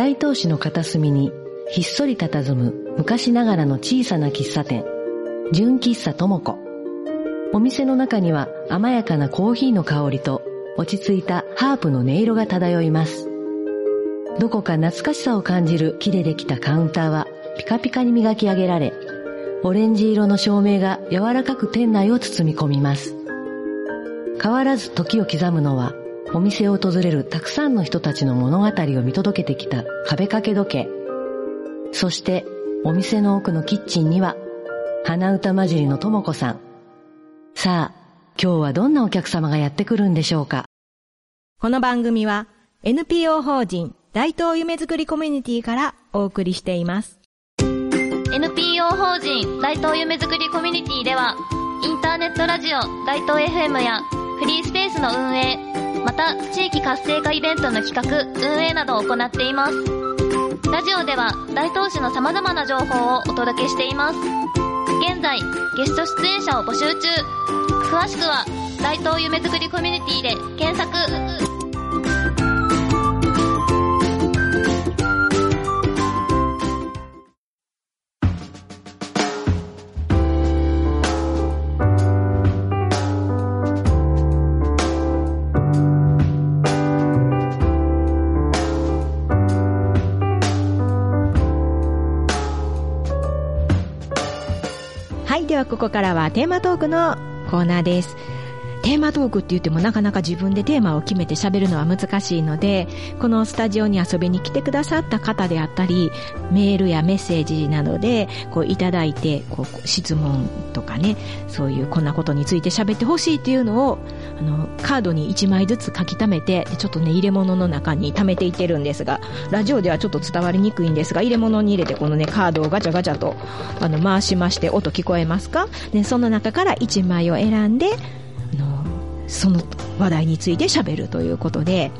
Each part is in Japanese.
大東市の片隅にひっそり佇む昔ながらの小さな喫茶店、純喫茶ともこ。お店の中には甘やかなコーヒーの香りと落ち着いたハープの音色が漂います。どこか懐かしさを感じる木でできたカウンターはピカピカに磨き上げられ、オレンジ色の照明が柔らかく店内を包み込みます。変わらず時を刻むのは、お店を訪れるたくさんの人たちの物語を見届けてきた壁掛け時計。そして、お店の奥のキッチンには、鼻歌混じりのともこさん。さあ、今日はどんなお客様がやってくるんでしょうか？この番組は、NPO 法人大東夢づくりコミュニティからお送りしています。NPO 法人大東夢づくりコミュニティでは、インターネットラジオ大東 FM やフリースペースの運営、また地域活性化イベントの企画、運営などを行っています。ラジオでは大東市の様々な情報をお届けしています。現在、ゲスト出演者を募集中。詳しくは、大東夢づくりコミュニティで検索。ここからはテーマトークのコーナーです。テーマトークって言ってもなかなか自分でテーマを決めて喋るのは難しいので、このスタジオに遊びに来てくださった方であったり、メールやメッセージなどでこういただいて、こう質問とかね、そういうこんなことについて喋ってほしいっていうのを、あの、カードに1枚ずつ書き溜めて、ちょっとね、入れ物の中に溜めていってるんですが、ラジオではちょっと伝わりにくいんですが、入れ物に入れてこのね、カードをガチャガチャと、あの、回しまして、音聞こえますか？で、その中から1枚を選んで、その話題について喋るということで、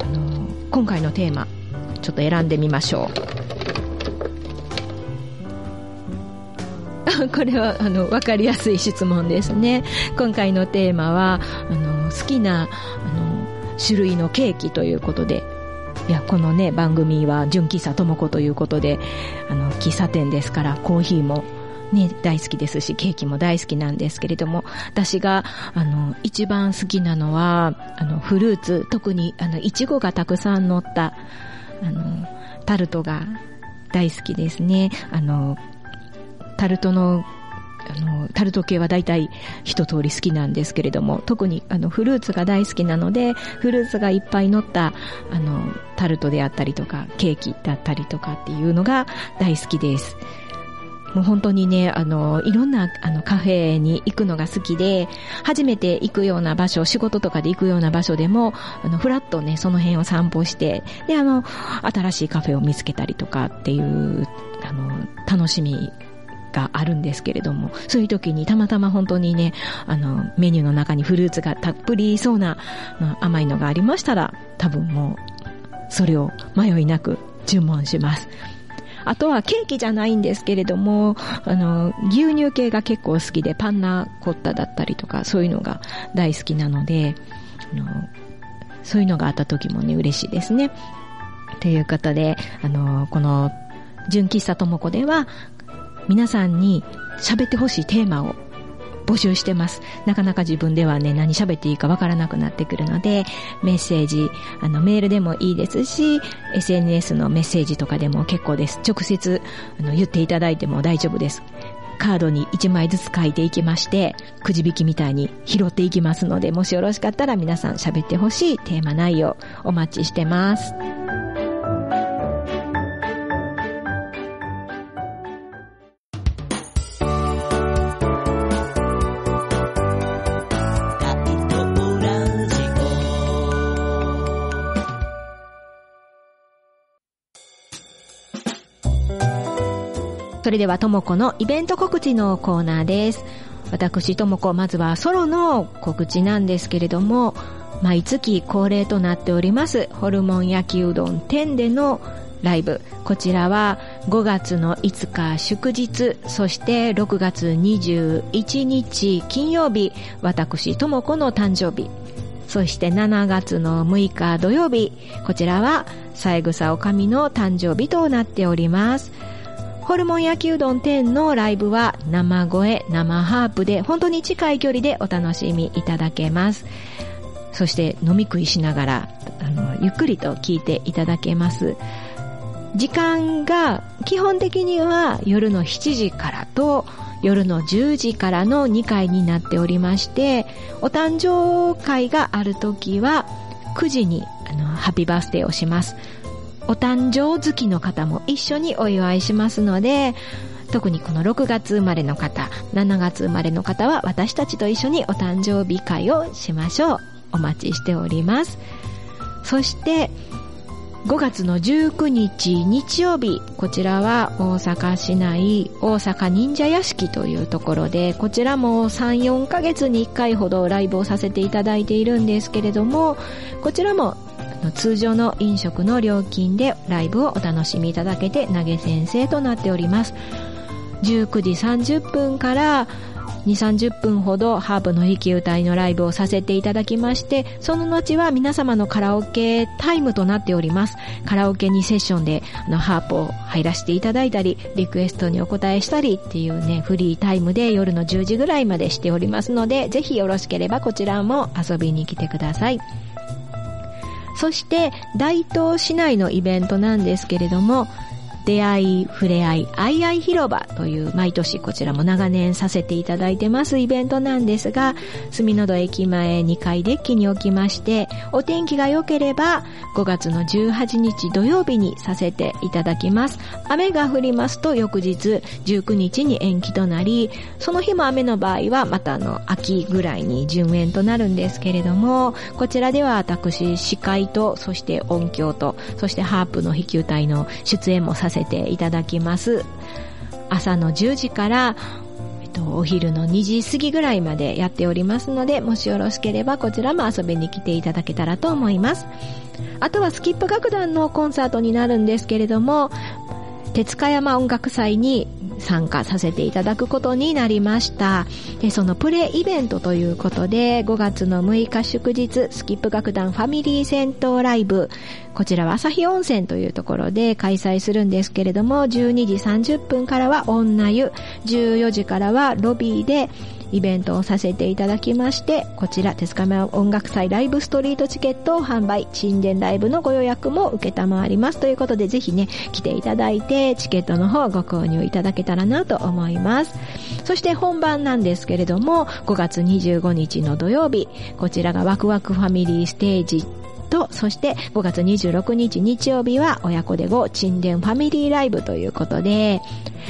あの今回のテーマちょっと選んでみましょう。これはあの分かりやすい質問ですね。今回のテーマはあの好きなあの種類のケーキということでいやこのね番組は純喫茶ともこということであの喫茶店ですからコーヒーもね、大好きですし、ケーキも大好きなんですけれども、私が、あの、一番好きなのは、あの、フルーツ、特に、あの、いちごがたくさん乗った、あの、タルトが大好きですね。あの、タルトのあの、タルト系は大体一通り好きなんですけれども、特にあのフルーツが大好きなので、フルーツがいっぱい乗ったあのタルトであったりとか、ケーキだったりとかっていうのが大好きです。もう本当にね、あの、いろんなあのカフェに行くのが好きで、初めて行くような場所、仕事とかで行くような場所でも、あの、ふらっとね、その辺を散歩して、で、あの、新しいカフェを見つけたりとかっていう、あの、楽しみがあるんですけれども、そういう時にたまたま本当にね、あの、メニューの中にフルーツがたっぷりそうな甘いのがありましたら、多分もう、それを迷いなく注文します。あとはケーキじゃないんですけれども、あの、牛乳系が結構好きで、パンナコッタだったりとか、そういうのが大好きなので、あの、そういうのがあった時もね、嬉しいですね。ということで、あの、この、純喫茶ともこでは、皆さんに喋ってほしいテーマを募集してます。なかなか自分ではね、何喋っていいかわからなくなってくるので、メッセージ、あの、メールでもいいですし、SNS のメッセージとかでも結構です。直接、あの、言っていただいても大丈夫です。カードに1枚ずつ書いていきまして、くじ引きみたいに拾っていきますので、もしよろしかったら皆さん喋ってほしいテーマ内容お待ちしてます。それではともこのイベント告知のコーナーです。私ともこ、まずはソロの告知なんですけれども、毎月恒例となっております、ホルモン焼きうどん店でのライブ。こちらは5月の5日祝日、そして6月21日金曜日、私ともこの誕生日。そして7月の6日土曜日、こちらは三枝おかみの誕生日となっております。ホルモン焼きうどん店のライブは生声、生ハープで本当に近い距離でお楽しみいただけます。そして飲み食いしながら、あの、ゆっくりと聞いていただけます。時間が基本的には夜の7時からと夜の10時からの2回になっておりまして、お誕生会がある時は9時にあのハッピーバースデーをします。お誕生月の方も一緒にお祝いしますので、特にこの6月生まれの方、7月生まれの方は私たちと一緒にお誕生日会をしましょう。お待ちしております。そして、5月の19日日曜日、こちらは大阪市内大阪忍者屋敷というところで、こちらも3、4ヶ月に1回ほどライブをさせていただいているんですけれども、こちらも通常の飲食の料金でライブをお楽しみいただけて投げ先生となっております。19時30分から2、30分ほどハープの弾き歌いのライブをさせていただきまして、その後は皆様のカラオケタイムとなっております。カラオケにセッションであのハープを入らせていただいたり、リクエストにお答えしたりっていうね、フリータイムで夜の10時ぐらいまでしておりますので、ぜひよろしければこちらも遊びに来てください。そして、大東市内のイベントなんですけれども、出会い、触れ合い、あいあい広場という毎年こちらも長年させていただいてますイベントなんですが、住の戸駅前2階デッキにおきまして、お天気が良ければ5月の18日土曜日にさせていただきます。雨が降りますと翌日19日に延期となり、その日も雨の場合はまたあの秋ぐらいに順延となるんですけれども、こちらでは私司会と、そして音響と、そしてハープの弾き歌いの出演もさせてせていただきます。朝の10時から、えっと、お昼の2時過ぎぐらいまでやっておりますので、もしよろしければこちらも遊びに来ていただけたらと思います。あとはスキップ楽団のコンサートになるんですけれども、手塚山音楽祭に参加させていただくことになりました。でそのプレイベントということで、5月の6日祝日、スキップ楽団ファミリー戦闘ライブ、こちらは朝日温泉というところで開催するんですけれども、12時30分からは女湯、14時からはロビーでイベントをさせていただきまして、こちら、手塚山音楽祭ライブストリートチケットを販売、神殿ライブのご予約も受けたまわります。ということで、ぜひね、来ていただいて、チケットの方ご購入いただけたらなと思います。そして本番なんですけれども、5月25日の土曜日、こちらがワクワクファミリーステージと、そして5月26日日曜日は親子でご沈殿ファミリーライブということで、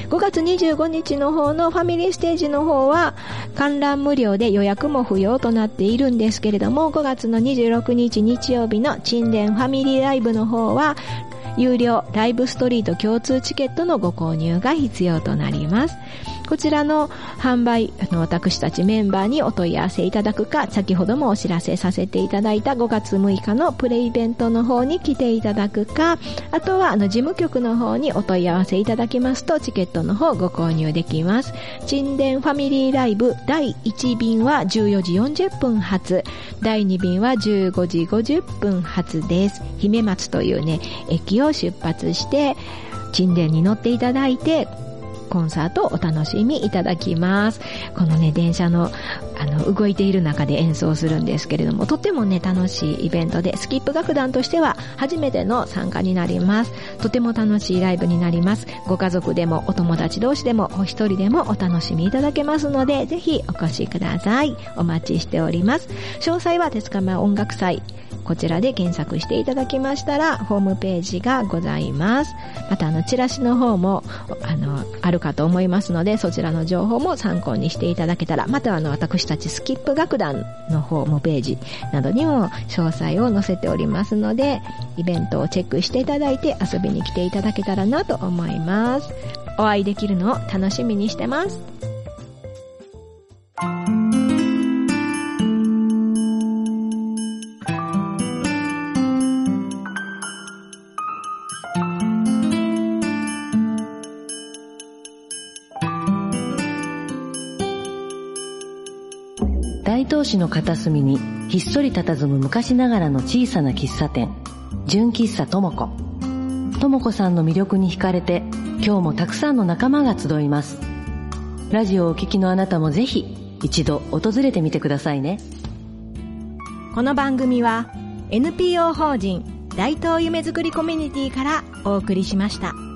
5月25日の方のファミリーステージの方は観覧無料で予約も不要となっているんですけれども、5月の26日日曜日の沈殿ファミリーライブの方は有料ライブストリート共通チケットのご購入が必要となります。こちらの販売、あの、私たちメンバーにお問い合わせいただくか、先ほどもお知らせさせていただいた5月6日のプレイベントの方に来ていただくか、あとは、あの、事務局の方にお問い合わせいただきますと、チケットの方ご購入できます。沈殿ファミリーライブ第1便は14時40分発、第2便は15時50分発です。姫松というね、駅を出発して、沈殿に乗っていただいて、コンサートをお楽しみいただきます。このね、電車の、あの、動いている中で演奏するんですけれども、とってもね、楽しいイベントで、スキップ楽団としては初めての参加になります。とても楽しいライブになります。ご家族でも、お友達同士でも、お一人でもお楽しみいただけますので、ぜひお越しください。お待ちしております。詳細は手塚間音楽祭、こちらで検索していただきましたら、ホームページがございます。また、あの、チラシの方も、あの、あるかと思いますので、そちらの情報も参考にしていただけたら、またあの、私たちスキップ楽団のホームページなどにも詳細を載せておりますので、イベントをチェックしていただいて遊びに来ていただけたらなと思います。お会いできるのを楽しみにしてます。第大東市の片隅にひっそり佇む昔ながらの小さな喫茶店純喫茶ともこ。ともこさんの魅力に惹かれて今日もたくさんの仲間が集いますラジオをお聞きのあなたもぜひ一度訪れてみてくださいねこの番組は NPO 法人大東夢づくりコミュニティからお送りしました。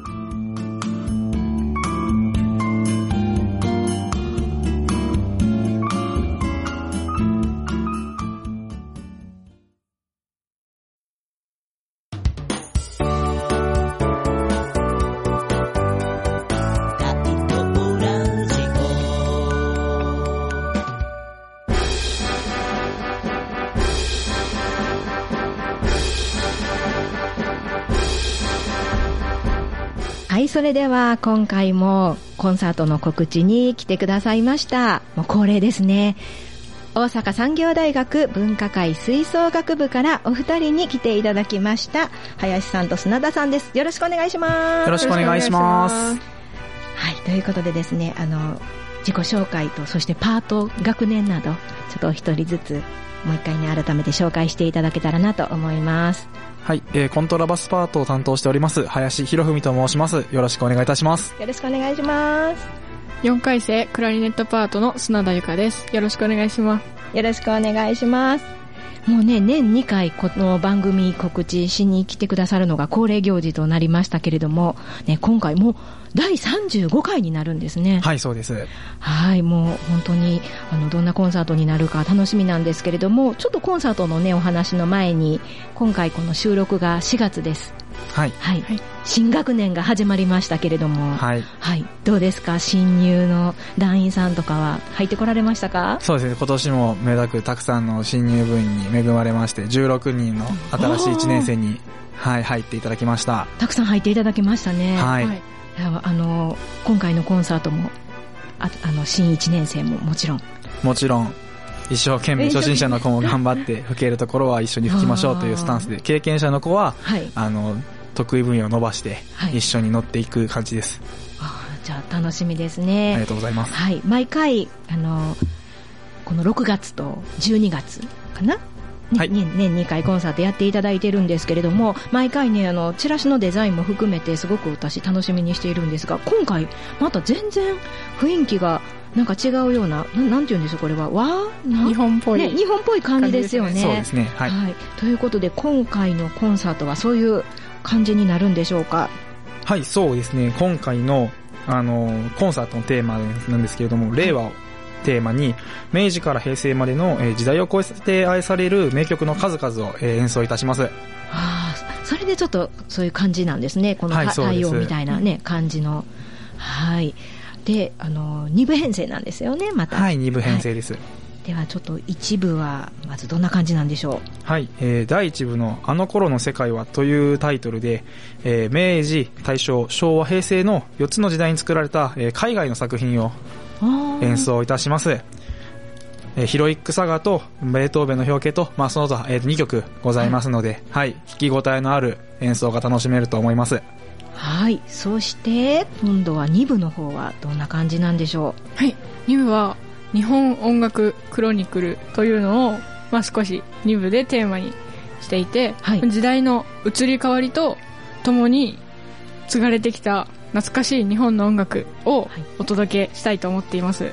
それでは今回もコンサートの告知に来てくださいました。もう恒例ですね。大阪産業大学文化会吹奏楽部からお二人に来ていただきました。林さんと砂田さんです。よろしくお願いします。よろしくお願いします。はい、ということでですね、あの、自己紹介と、そしてパート、学年など、ちょっとお一人ずつ、もう一回ね、改めて紹介していただけたらなと思います。はい、えー、コントラバスパートを担当しております、林博文と申します。よろしくお願いいたします。よろしくお願いします。4回生クラリネットパートの砂田由香です。よろしくお願いします。よろしくお願いします。もうね、年2回この番組告知しに来てくださるのが恒例行事となりましたけれども、ね、今回もう第35回になるんですね。はい、そうです。はい、もう本当に、あの、どんなコンサートになるか楽しみなんですけれども、ちょっとコンサートのね、お話の前に、今回この収録が4月です。はい。はい。はい新学年が始まりましたけれども、はい。はい。どうですか？新入の団員さんとかは入ってこられましたか？そうですね、今年も目立くたくさんの新入部員に恵まれまして、16人の新しい1年生に、はい、入っていただきました。たくさん入っていただきましたね。はい。はいあの、今回のコンサートも、ああの、新1年生ももちろん。もちろん、一生懸命初心者の子も頑張って 吹けるところは一緒に吹きましょうというスタンスで、経験者の子は、はい。あの、得意分野を伸ばしては、い一緒に乗っていく感じです。あじゃあ楽しみですありねが。とうございます。はい。毎回、あの、この6月と12月かな？ねはいね年2回コンサートやっていただいてるんですけれども、毎回ね、あの、チラシのデザインも含めてすごく私楽しみにしているんですが、今回、また全然雰囲気がなんか違うような、ななんて言うんでしょう、これは。わ日本っぽい。ね、日本っぽい感じですよね。そうですね、はい。はい。ということで、今回のコンサートはそういう感じになるんでしょうか？はい、そうですね。今回の、あの、コンサートのテーマなんですけれども、令和をテーマに、明治から平成までの、えー時代を超えて愛される名曲の数々を、えー演奏いたします。ああ、それでちょっとそういう感じなんですね。この、たはいそうです対応みたいなね、感じの。はい。で、あの、二部編成なんですよね、また。はい、二部編成です。ではちょっと一部は、まずどんな感じなんでしょはい、えー第一部のあの頃の世界はというタイトルで、えー明治、大正、昭和、平成の4つの時代に作られた、えー海外の作品を演奏いたします。えーヒロイックサガとベートーベンの表記と、まあ、その他、え2曲ございますので、はい、弾き応えのある演奏が楽しめると思います。はい。そして、今度は二部の方はどんな感じなんでしょはい。2部は、日本音楽クロニクルというのを、まあ少し2部でテーマにしていて、はい時代の移り変わりとともに継がれてきた懐かしい日本の音楽をはいお届けしたいと思っています。う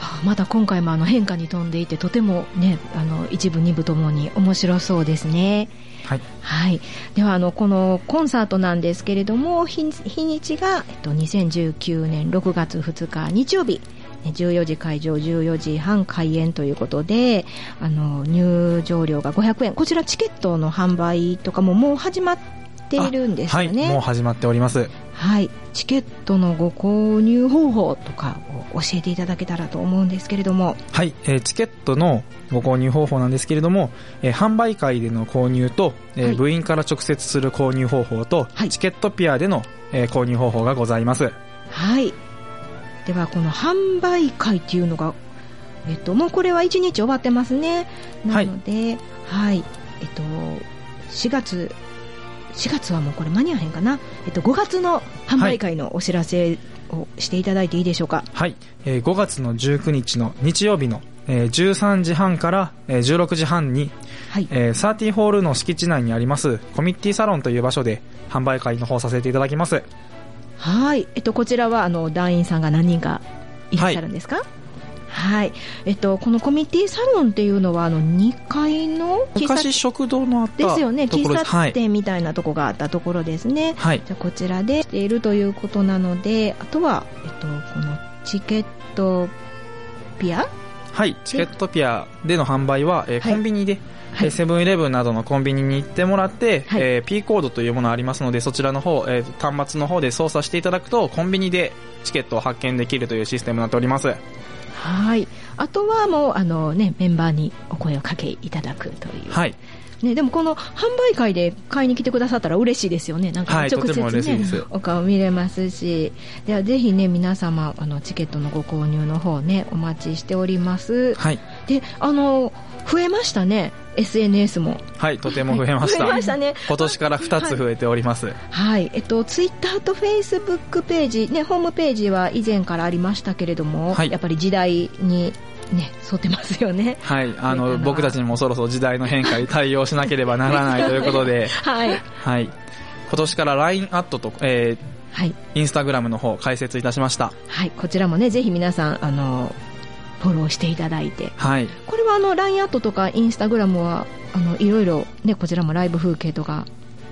はあまた今回もあの変化に富んでいて、とてもね、あの、一部二部ともに面白そうですね。はい。はい。では、あの、このコンサートなんですけれども、日日にちが、えっと、2019年6月2日日曜日、ね14時会場、14時半開演ということで、あの、入場料が500円。こちらチケットの販売とかももう始まっているんですはい、よね。もう始まっております。はい。チケットのご購入方法とかを教えていただけたらと思うんですけれども。はい、えーチケットのご購入方法なんですけれども、えー販売会での購入と、えーはい部員から直接する購入方法と、はいチケットピアでの、えー購入方法がございます。はい。では、この販売会っていうのが、えっと、もうこれは1日終わってますね。なので、はい、えっと、4月、4月はもうこれ間に合わへんかな。えっと、5月の販売会のお知らせをしていただいていいでしょうか。はい、えー5月の19日の日曜日の、えー13時半から、えー16時半に、はい。えーサーティホールの敷地内にありますコミッティサロンという場所で販売会の方させていただきます。はい。えっと、こちらは、あの、団員さんが何人かいらっしゃるんですか？はい。えっと、このコミッティサロンっていうのは、あの、2階の喫茶昔食堂のあったですよね。喫。茶店みたいなとこがあったところですね。はい。じゃあこちらでしているということなので、あとは、えっと、このチケットピア？はい。チケットピアでの販売は、えーはいコンビニで、はいえーセブンイレブンなどのコンビニに行ってもらって、はいえー P コードというものありますので、そちらの方、えー端末の方で操作していただくと、コンビニでチケットを発券できるというシステムになっております。はい。あとはもう、あのね、メンバーにお声をかけいただくという。はい。ね、でもこの販売会で買いに来てくださったら嬉しいですよね。なんかはい直接ねです、お顔見れますし。ではぜひね、皆様、あの、チケットのご購入の方ね、お待ちしております。はい。で、あの、増えましたね。SNS も。はい。とても増えました。増えましたね。今年から2つ増えております。はい。えっと、ツイッターとフェイスブックページ、ね、ホームページは以前からありましたけれども、はいやっぱり時代にね、沿ってますよね。はい。あの、僕たちにもそろそろ時代の変化に対応しなければならないということで、はい。はい。今年から LINE アットと、えはい。ー、インスタグラムの方開設いたしました。はい。こちらもね、ぜひ皆さん、あの、フォローしていただいて。はい。これはあの、LINE アットとかインスタグラムは、あの、いろいろね、こちらもライブ風景とか、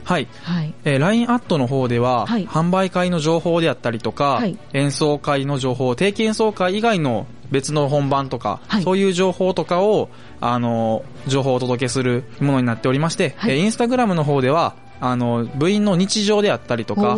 はい。はい。えー LINE アットの方では、はい販売会の情報であったりとか、はい演奏会の情報、定期演奏会以外の別の本番とか、はい。そういう情報とかを、あの、情報をお届けするものになっておりまして、はい。えーインスタグラムの方では、あの、部員の日常であったりとか、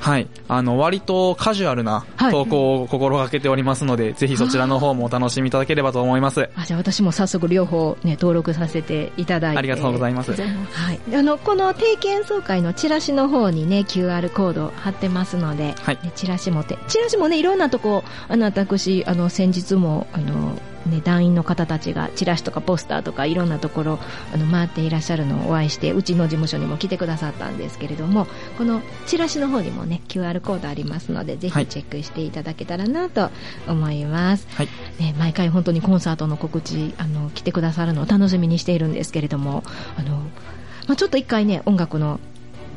はい。あの、割とカジュアルなはい投稿を心がけておりますので、ぜひそちらの方もお楽しみいただければと思います。あ、じゃあ私も早速両方ね、登録させていただいて。ありがとうございます。はい。であの、この定期演奏会のチラシの方にね、QR コード貼ってますので、はいねチラシもて、チラシもね、いろんなとこ、あの、私、あの、先日も、あの、ね、団員の方たちがチラシとかポスターとかいろんなところあの回っていらっしゃるのをお会いしてうちの事務所にも来てくださったんですけれどもこのチラシの方にもね QR コードありますのでぜはいひチェックしていただけたらなと思います、はい。ね、毎回本当にコンサートの告知あの来てくださるのを楽しみにしているんですけれどもあの、まあ、ちょっと一回ね音楽の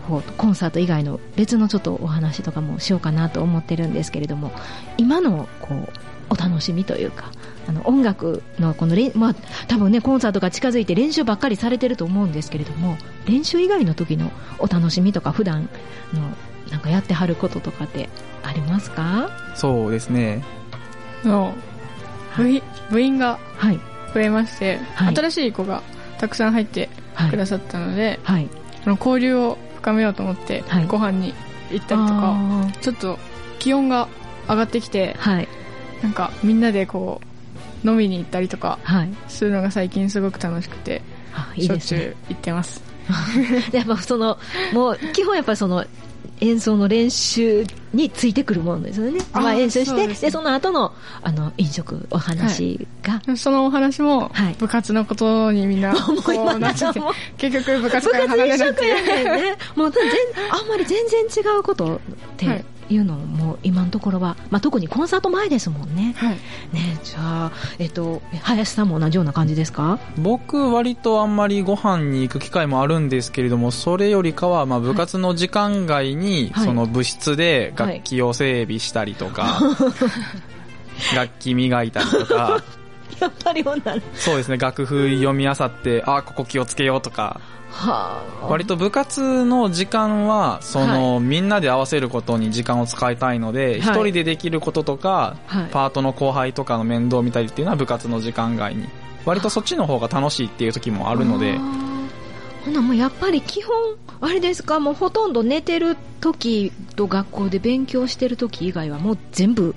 方コンサート以外の別のちょっとお話とかもしようかなと思ってるんですけれども今のこうお楽しみというかあの音楽のこの練、まあ、多分ねコンサートが近づいて練習ばっかりされてると思うんですけれども練習以外の時のお楽しみとか普段のなんかやってはることとかってありますか？そうですね。の部員部員がはい。増えまして、はい。新しい子がたくさん入ってはい。くださったので、はい。あの交流を深めようと思って、はい。ご飯に行ったりとかちょっと気温が上がってきてはいなんかみんなでこう飲みに行ったりとかはい。するのが最近すごく楽しくてあいいしょっちゅう行ってます。やっぱそのもう基本やっぱりその演奏の練習についてくるものですよね。まあ演奏して、そうですね。でその後の、あの、飲食、お話が、そのお話もはい。部活のことにみんな こうなっちゃってもう。結局部活部活から離れ一緒くないっていうやねんね。もう全あんまり全然違うことってはいいうのも今のところは、まあ特にコンサート前ですもんね。はい。ねじゃあ、えっと、林さんも同じような感じですか？僕割とあんまりご飯に行く機会もあるんですけれども、それよりかは、まあ部活の時間外に、はい。その部室で楽器を整備したりとか、楽器磨いたりとか、やっぱり女のそうですね、楽譜読み漁って、あ、ここ気をつけようとか、はあ。割と部活の時間は、その、みんなで合わせることに時間を使いたいので、一、人でできることとか、はい。パートの後輩とかの面倒を見たりっていうのは部活の時間外に。割とそっちの方が楽しいっていう時もあるので。ほなもうやっぱり基本あれですか？もうほとんど寝てる時と学校で勉強してる時以外はもう全部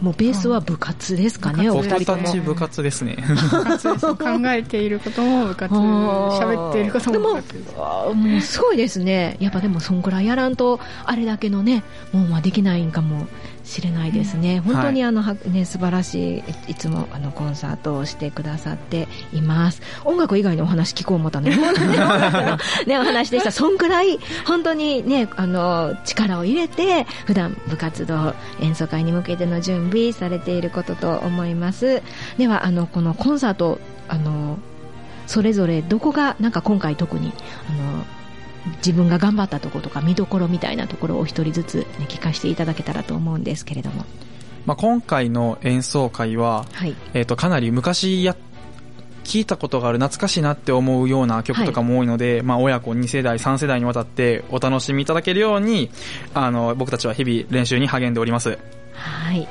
もうベースは部活ですかね、うん。お二人とも。僕たち部活ですね。部活です考えていることも部活喋っていることも部活。ですあーもうすごいですね。やっぱでもそんくらいやらんとあれだけのねもうまあできないんかもしれないですね、本当にあの、はね、素晴らしいいつもあのコンサートをしてくださっています。音楽以外のお話聞こう思ったのに音楽の、ね、お話でした。そんくらい本当にねあの力を入れて普段部活動演奏会に向けての準備されていることと思います。ではあのこのコンサートあのそれぞれどこがなんか今回特にあの自分が頑張ったところとか見どころみたいなところをお一人ずつ、ね、聞かせていただけたらと思うんですけれども。まあ、今回の演奏会は、はい。えっ、と、かなり昔や、聞いたことがある懐かしいなって思うような曲とかも多いので、まあ親子2世代、3世代にわたってお楽しみいただけるように、あの、僕たちは日々練習に励んでおります。はい。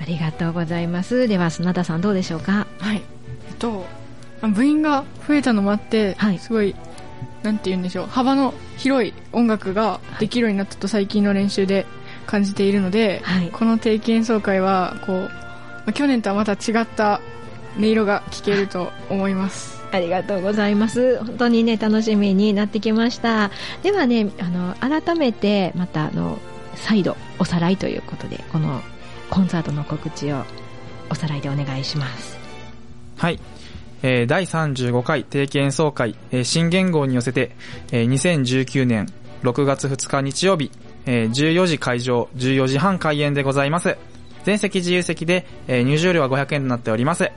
ありがとうございます。では、砂田さんどうでしょうか？はい。えっと、まあ部員が増えたのもあって、はいすごい、なんて言うんでしょう、幅の広い音楽ができるようになったと最近の練習で感じているので、はいこの定期演奏会は、こう、まあ去年とはまた違った音色が聴けると 思います。ありがとうございます。本当にね、楽しみになってきました。ではね、あの、改めて、また、あの、再度、おさらいということで、このコンサートの告知をおさらいでお願いします。はい。第35回定期演奏会、新元号に寄せて、2019年6月2日日曜日、14時会場、14時半開演でございます。全席自由席で、入場料は500円となっております。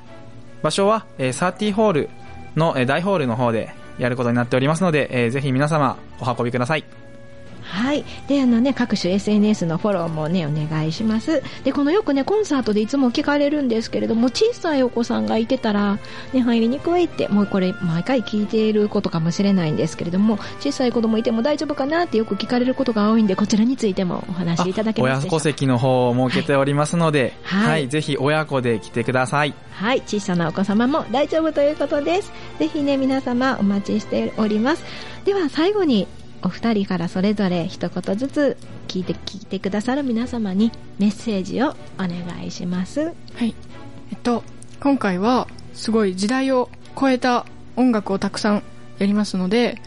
場所は、えーサーティホールの、大ホールの方でやることになっておりますので、ぜひ皆様お運びください。はい。で、あのね、各種 SNS のフォローもね、お願いします。で、このよくね、コンサートでいつも聞かれるんですけれども、小さいお子さんがいてたら、ね、入りにくいって、もうこれ、毎回聞いていることかもしれないんですけれども、小さい子供いても大丈夫かなってよく聞かれることが多いんで、こちらについてもお話しいただけます親。子席の方を設けておりますので、はいはい、ぜひ親子で来てください。はい、小さなお子様も大丈夫ということです。ぜひね、皆様お待ちしております。では最後に、お二人からそれぞれ一言ずつ聞いて、聞いてくださる皆様にメッセージをお願いします。はい。えっと、今回は、すごい時代を超えた音楽をたくさんやりますので、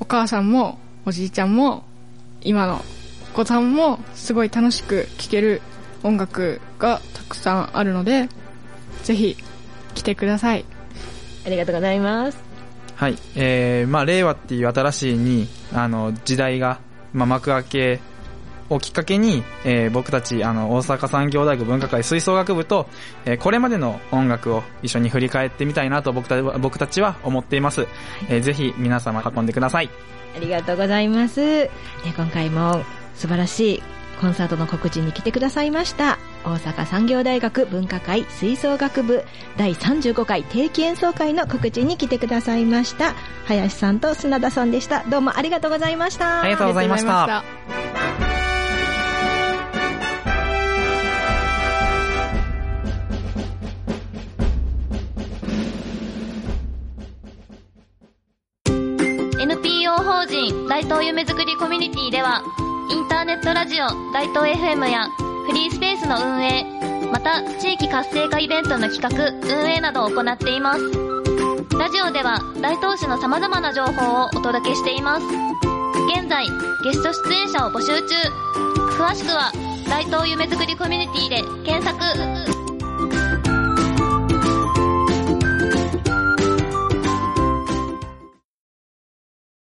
お母さんも、おじいちゃんも、今のお子さんも、すごい楽しく聴ける音楽がたくさんあるので、ぜひ、来てください。ありがとうございます。はい。えー、まあ、令和っていう新しいに、あの、時代が、まあ、幕開けをきっかけに、えー、僕たち、あの、大阪産業大学文化会吹奏楽部と、えー、これまでの音楽を一緒に振り返ってみたいなと僕た僕たちは思っています。えー、ぜひ皆様運んでください。ありがとうございます。で今回も素晴らしいコンサートの告知に来てくださいました。大阪産業大学文化会吹奏楽部第35回定期演奏会の告知に来てくださいました。林さんと砂田さんでした。どうもありがとうございました。ありがとうございました法人大東夢づくりコミュニティではインターネットラジオ大東 FM やフリースペースの運営また地域活性化イベントの企画運営などを行っています。ラジオでは大東市の様々な情報をお届けしています。現在ゲスト出演者を募集中。詳しくは大東夢づくりコミュニティで検索。